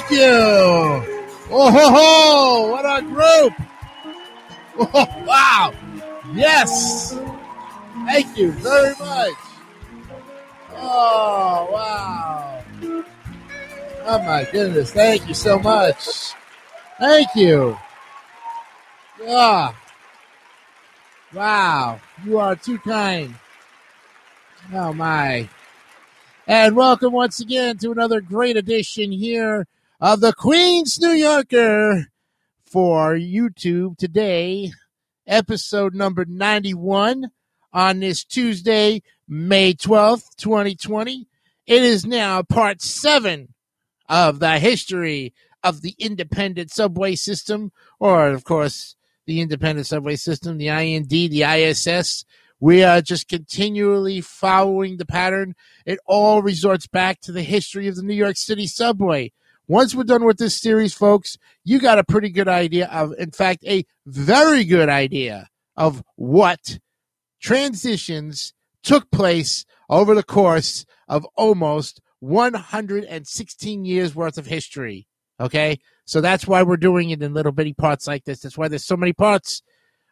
Thank you! Oh, ho, ho! What a group! Oh, wow! Yes! Thank you very much! Oh, wow! Oh, my goodness. Thank you so much. Thank you. Ah. Wow. You are too kind. Oh, my. And welcome once again to another great edition here of the Queen's New Yorker for YouTube today, episode number 91 on this Tuesday, May 12th, 2020. It is now part seven of the history of the independent subway system, or of course, the independent subway system, the IND, the ISS, we are just continually following the pattern. It all resorts back to the history of the New York City subway. Once we're done with this series, folks, you got a pretty good idea of, in fact, a very good idea of what transitions took place over the course of almost 116 years worth of history. Okay. So that's why we're doing it in little bitty parts like this. That's why there's so many parts.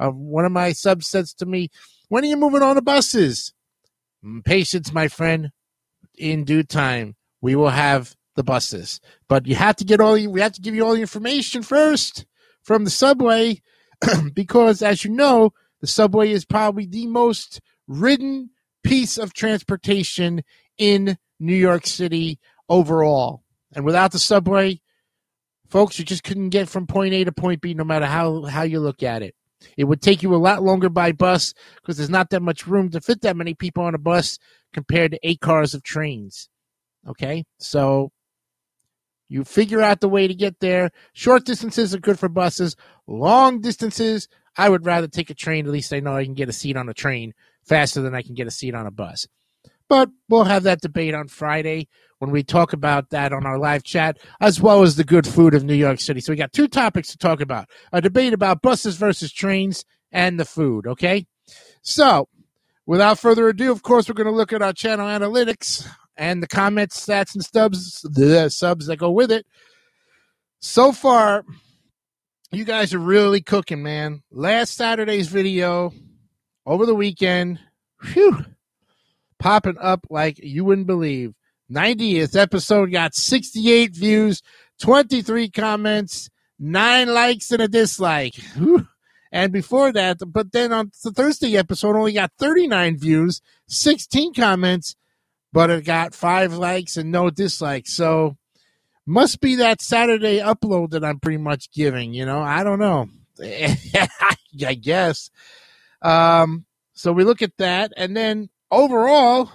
Uh, one of my subs says to me, when are you moving on the buses? Mm, patience, my friend. In due time, we will have the buses. But you have to get all we have to give you all the information first from the subway because as you know, the subway is probably the most ridden piece of transportation in New York City overall. And without the subway, folks, you just couldn't get from point A to point B no matter how how you look at it. It would take you a lot longer by bus because there's not that much room to fit that many people on a bus compared to eight cars of trains. Okay, so you figure out the way to get there. Short distances are good for buses. Long distances, I would rather take a train. At least I know I can get a seat on a train faster than I can get a seat on a bus. But we'll have that debate on Friday when we talk about that on our live chat, as well as the good food of New York City. So we got two topics to talk about a debate about buses versus trains and the food. Okay. So without further ado, of course, we're going to look at our channel analytics and the comments, stats, and stubs, the subs that go with it. So far, you guys are really cooking, man. Last Saturday's video over the weekend, whew, popping up like you wouldn't believe. 90th episode got 68 views, 23 comments, nine likes and a dislike. And before that, but then on the Thursday episode only got 39 views, 16 comments, but it got five likes and no dislikes. So must be that Saturday upload that I'm pretty much giving, you know. I don't know. I guess. Um, so we look at that and then overall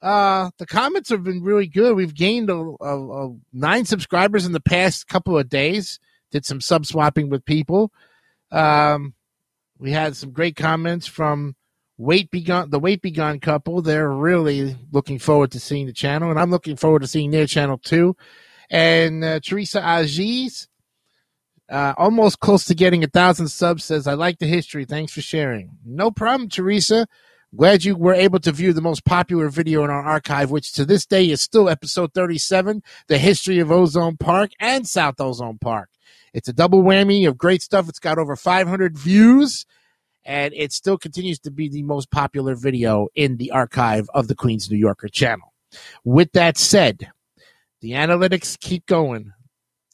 uh, the comments have been really good. We've gained a, a, a nine subscribers in the past couple of days. Did some sub swapping with people. Um, we had some great comments from Wait Begun, the Wait Begun couple. They're really looking forward to seeing the channel, and I'm looking forward to seeing their channel too. And uh, Teresa Aziz, uh, almost close to getting a thousand subs, says, I like the history. Thanks for sharing. No problem, Teresa. Glad you were able to view the most popular video in our archive, which to this day is still episode 37, The History of Ozone Park and South Ozone Park. It's a double whammy of great stuff. It's got over 500 views, and it still continues to be the most popular video in the archive of the Queens New Yorker channel. With that said, the analytics keep going.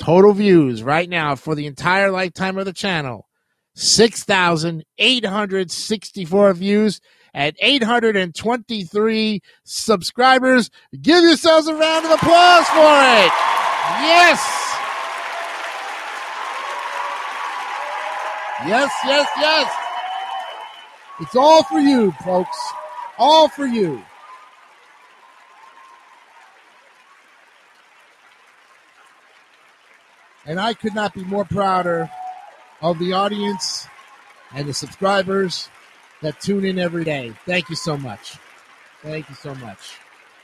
Total views right now for the entire lifetime of the channel 6,864 views at 823 subscribers. Give yourselves a round of applause for it. Yes. Yes, yes, yes. It's all for you, folks. All for you. And I could not be more prouder of the audience and the subscribers that tune in every day. Thank you so much. Thank you so much.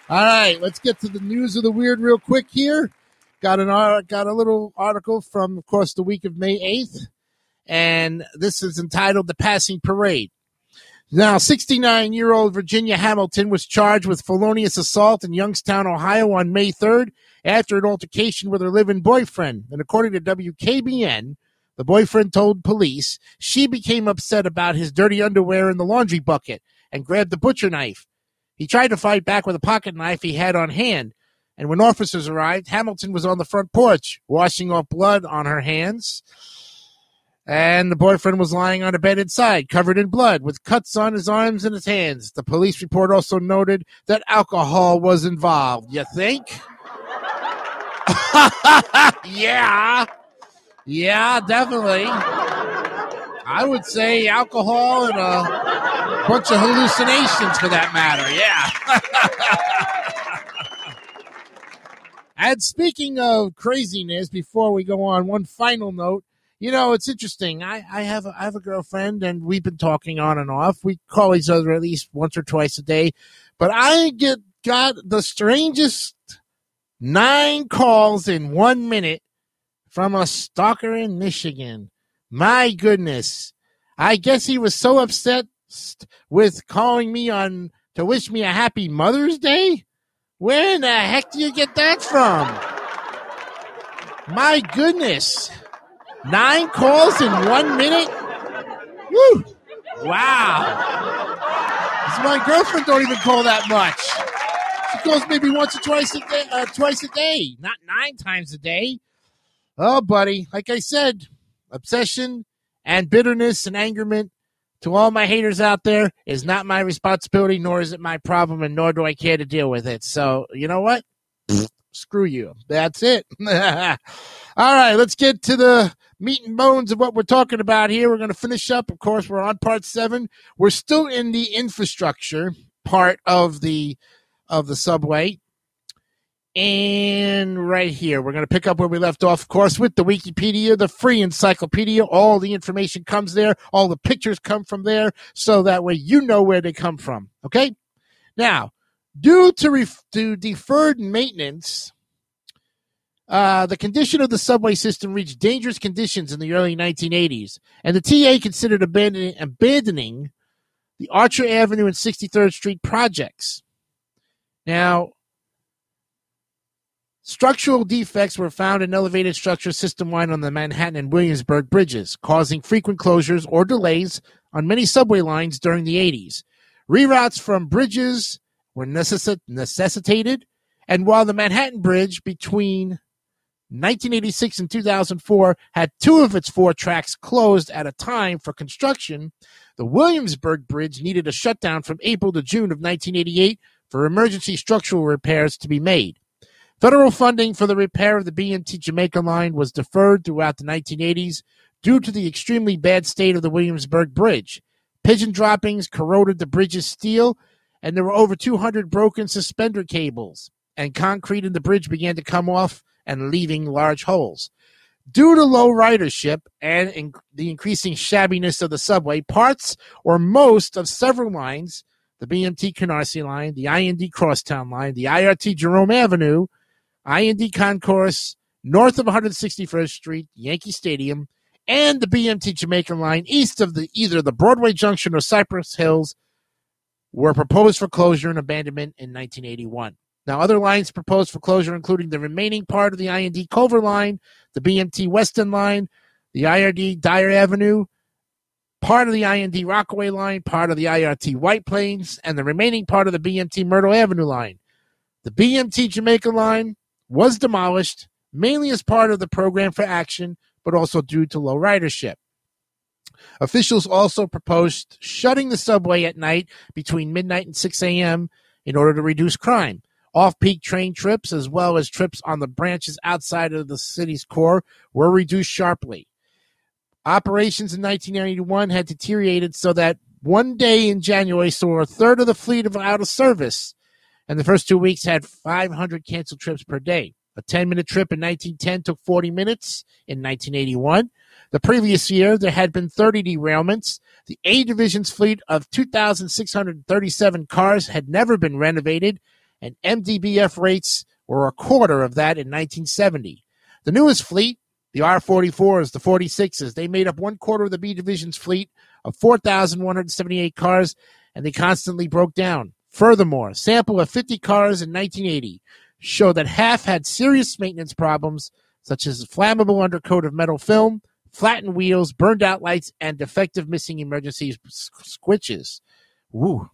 All right, let's get to the news of the weird real quick here. Got an got a little article from, of course, the week of May eighth, and this is entitled "The Passing Parade." Now, 69 year old Virginia Hamilton was charged with felonious assault in Youngstown, Ohio on May 3rd after an altercation with her living boyfriend. And according to WKBN, the boyfriend told police she became upset about his dirty underwear in the laundry bucket and grabbed the butcher knife. He tried to fight back with a pocket knife he had on hand. And when officers arrived, Hamilton was on the front porch, washing off blood on her hands. And the boyfriend was lying on a bed inside, covered in blood, with cuts on his arms and his hands. The police report also noted that alcohol was involved. You think? yeah. Yeah, definitely. I would say alcohol and a bunch of hallucinations for that matter. Yeah. and speaking of craziness, before we go on, one final note. You know, it's interesting. I, I have a, I have a girlfriend, and we've been talking on and off. We call each other at least once or twice a day. But I get got the strangest nine calls in one minute from a stalker in Michigan. My goodness. I guess he was so upset with calling me on to wish me a happy Mother's Day. Where in the heck do you get that from? My goodness. Nine calls in one minute? Woo! Wow. My girlfriend don't even call that much. She calls maybe once or twice a day, uh, twice a day, not nine times a day. Oh, buddy, like I said, obsession and bitterness and angerment to all my haters out there is not my responsibility, nor is it my problem, and nor do I care to deal with it. So, you know what? Screw you. That's it. all right, let's get to the meat and bones of what we're talking about here. We're going to finish up. Of course, we're on part seven. We're still in the infrastructure part of the of the subway. And right here, we're going to pick up where we left off, of course, with the Wikipedia, the free encyclopedia. All the information comes there, all the pictures come from there, so that way you know where they come from. Okay? Now, due to, ref- to deferred maintenance, uh, the condition of the subway system reached dangerous conditions in the early 1980s, and the TA considered abandoning, abandoning the Archer Avenue and 63rd Street projects. Now, Structural defects were found in elevated structures system-wide on the Manhattan and Williamsburg bridges, causing frequent closures or delays on many subway lines during the 80s. Reroutes from bridges were necess- necessitated, and while the Manhattan Bridge between 1986 and 2004 had two of its four tracks closed at a time for construction, the Williamsburg Bridge needed a shutdown from April to June of 1988 for emergency structural repairs to be made. Federal funding for the repair of the BMT Jamaica line was deferred throughout the 1980s due to the extremely bad state of the Williamsburg Bridge. Pigeon droppings corroded the bridge's steel, and there were over 200 broken suspender cables, and concrete in the bridge began to come off and leaving large holes. Due to low ridership and in the increasing shabbiness of the subway, parts or most of several lines, the BMT Canarsie line, the IND Crosstown line, the IRT Jerome Avenue, IND Concourse, north of 161st Street, Yankee Stadium, and the BMT Jamaican line east of the either the Broadway Junction or Cypress Hills were proposed for closure and abandonment in 1981. Now, other lines proposed for closure, including the remaining part of the IND Culver line, the BMT West End line, the IRT Dyer Avenue, part of the IND Rockaway line, part of the IRT White Plains, and the remaining part of the BMT Myrtle Avenue line. The BMT Jamaica line was demolished mainly as part of the program for action, but also due to low ridership. Officials also proposed shutting the subway at night between midnight and 6 a.m. in order to reduce crime. Off peak train trips, as well as trips on the branches outside of the city's core, were reduced sharply. Operations in 1991 had deteriorated so that one day in January saw a third of the fleet of out of service and the first two weeks had 500 canceled trips per day. A 10 minute trip in 1910 took 40 minutes in 1981. The previous year, there had been 30 derailments. The A Division's fleet of 2,637 cars had never been renovated, and MDBF rates were a quarter of that in 1970. The newest fleet, the R44s, the 46s, they made up one quarter of the B Division's fleet of 4,178 cars, and they constantly broke down. Furthermore, a sample of 50 cars in 1980 showed that half had serious maintenance problems, such as flammable undercoat of metal film, flattened wheels, burned out lights, and defective missing emergency switches. Woo.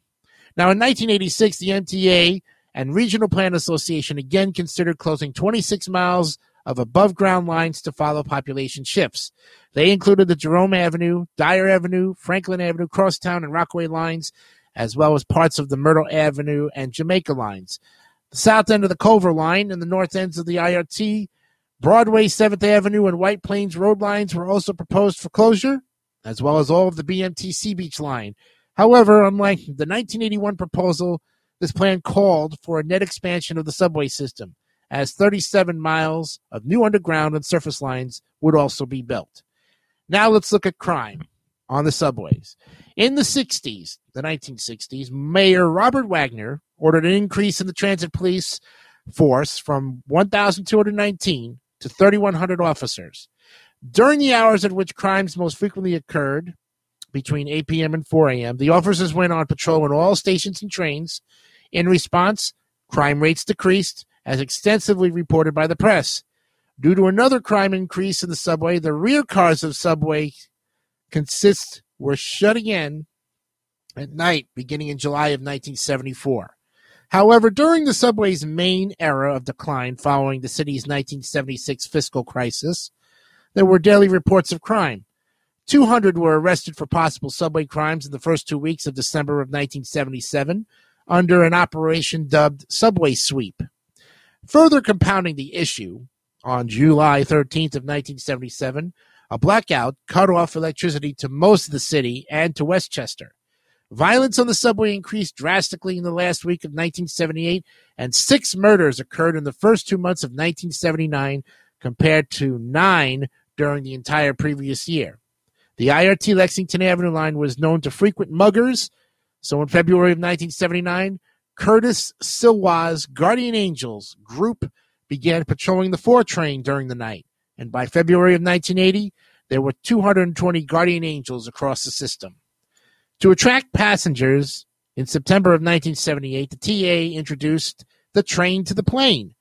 Now, in 1986, the MTA and Regional Plan Association again considered closing 26 miles of above ground lines to follow population shifts. They included the Jerome Avenue, Dyer Avenue, Franklin Avenue, Crosstown, and Rockaway lines, as well as parts of the Myrtle Avenue and Jamaica lines. The south end of the Culver line and the north ends of the IRT, Broadway, 7th Avenue, and White Plains road lines were also proposed for closure, as well as all of the BMT Sea Beach line. However, unlike the 1981 proposal, this plan called for a net expansion of the subway system, as 37 miles of new underground and surface lines would also be built. Now let's look at crime on the subways. In the 60s, the 1960s, Mayor Robert Wagner ordered an increase in the transit police force from 1,219 to 3,100 officers. During the hours at which crimes most frequently occurred, between 8 p.m. and 4 a.m., the officers went on patrol in all stations and trains. In response, crime rates decreased, as extensively reported by the press. Due to another crime increase in the subway, the rear cars of subway consist were shut again at night beginning in July of 1974. However, during the subway's main era of decline following the city's 1976 fiscal crisis, there were daily reports of crime. 200 were arrested for possible subway crimes in the first two weeks of December of 1977 under an operation dubbed Subway Sweep. Further compounding the issue, on July 13th of 1977, a blackout cut off electricity to most of the city and to Westchester. Violence on the subway increased drastically in the last week of 1978, and six murders occurred in the first two months of 1979 compared to nine during the entire previous year. The IRT Lexington Avenue line was known to frequent muggers, so in February of 1979, Curtis Sliwa's Guardian Angels group began patrolling the 4 train during the night, and by February of 1980, there were 220 Guardian Angels across the system. To attract passengers, in September of 1978, the TA introduced the Train to the Plane,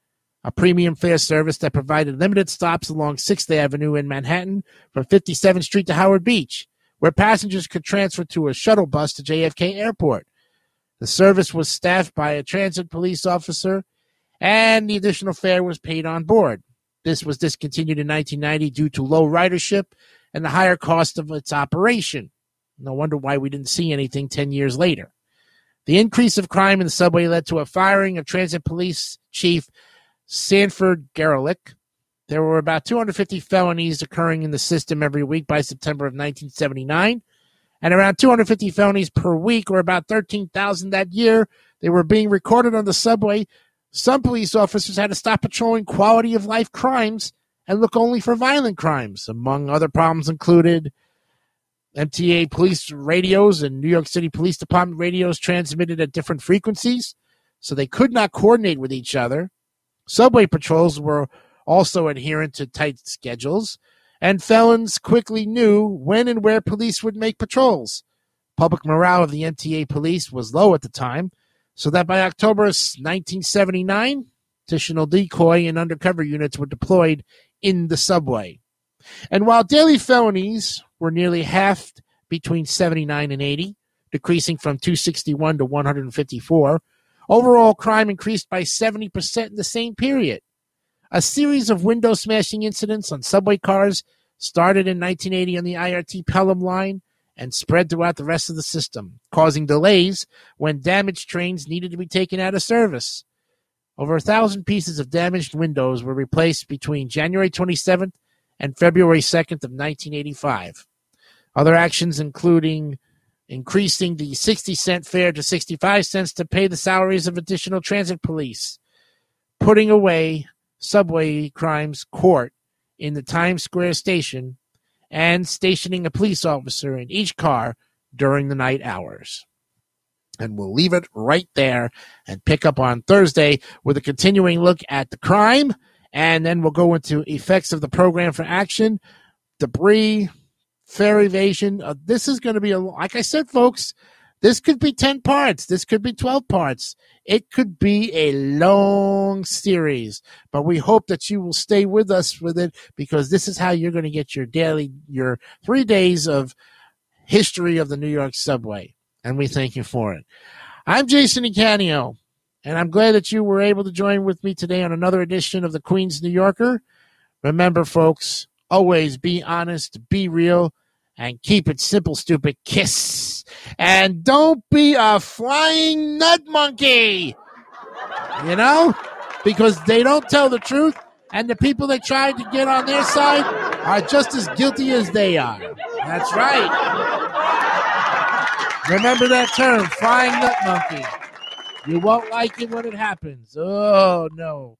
a premium fare service that provided limited stops along 6th Avenue in Manhattan from 57th Street to Howard Beach, where passengers could transfer to a shuttle bus to JFK Airport. The service was staffed by a transit police officer, and the additional fare was paid on board. This was discontinued in 1990 due to low ridership and the higher cost of its operation. No wonder why we didn't see anything 10 years later. The increase of crime in the subway led to a firing of Transit Police Chief Sanford Garelik. There were about 250 felonies occurring in the system every week by September of 1979, and around 250 felonies per week, or about 13,000 that year. They were being recorded on the subway. Some police officers had to stop patrolling quality of life crimes and look only for violent crimes. Among other problems included MTA police radios and New York City Police Department radios transmitted at different frequencies, so they could not coordinate with each other. Subway patrols were also adherent to tight schedules, and felons quickly knew when and where police would make patrols. Public morale of the MTA police was low at the time, so that by October 1979, additional decoy and undercover units were deployed in the subway. And while daily felonies were nearly halved between 79 and 80, decreasing from 261 to 154. Overall crime increased by 70% in the same period. A series of window smashing incidents on subway cars started in 1980 on the IRT Pelham line and spread throughout the rest of the system, causing delays when damaged trains needed to be taken out of service. Over a thousand pieces of damaged windows were replaced between January 27th and February 2nd of 1985. Other actions including increasing the 60 cent fare to 65 cents to pay the salaries of additional transit police, putting away subway crimes court in the Times Square station and stationing a police officer in each car during the night hours. And we'll leave it right there and pick up on Thursday with a continuing look at the crime. And then we'll go into effects of the program for action, debris, fare evasion. Uh, this is going to be a, like I said, folks, this could be 10 parts. This could be 12 parts. It could be a long series, but we hope that you will stay with us with it because this is how you're going to get your daily, your three days of history of the New York subway. And we thank you for it. I'm Jason Icanio, and I'm glad that you were able to join with me today on another edition of the Queen's New Yorker. Remember, folks, always be honest, be real, and keep it simple, stupid. Kiss. And don't be a flying nut monkey. You know? Because they don't tell the truth, and the people that tried to get on their side are just as guilty as they are. That's right. Remember that term, flying nut monkey. You won't like it when it happens. Oh, no.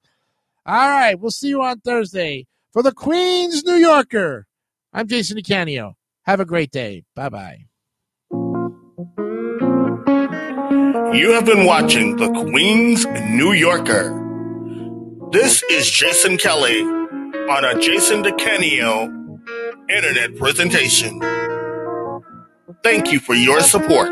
All right. We'll see you on Thursday for the Queen's New Yorker. I'm Jason Icanio. Have a great day. Bye bye. You have been watching the Queen's New Yorker. This is Jason Kelly on a Jason DeCanio internet presentation. Thank you for your support.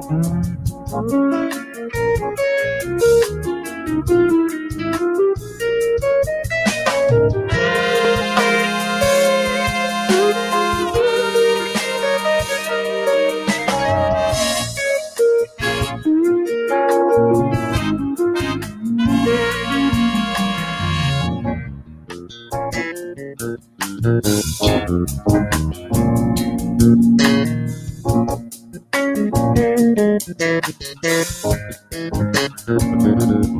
Mm-hmm. minute.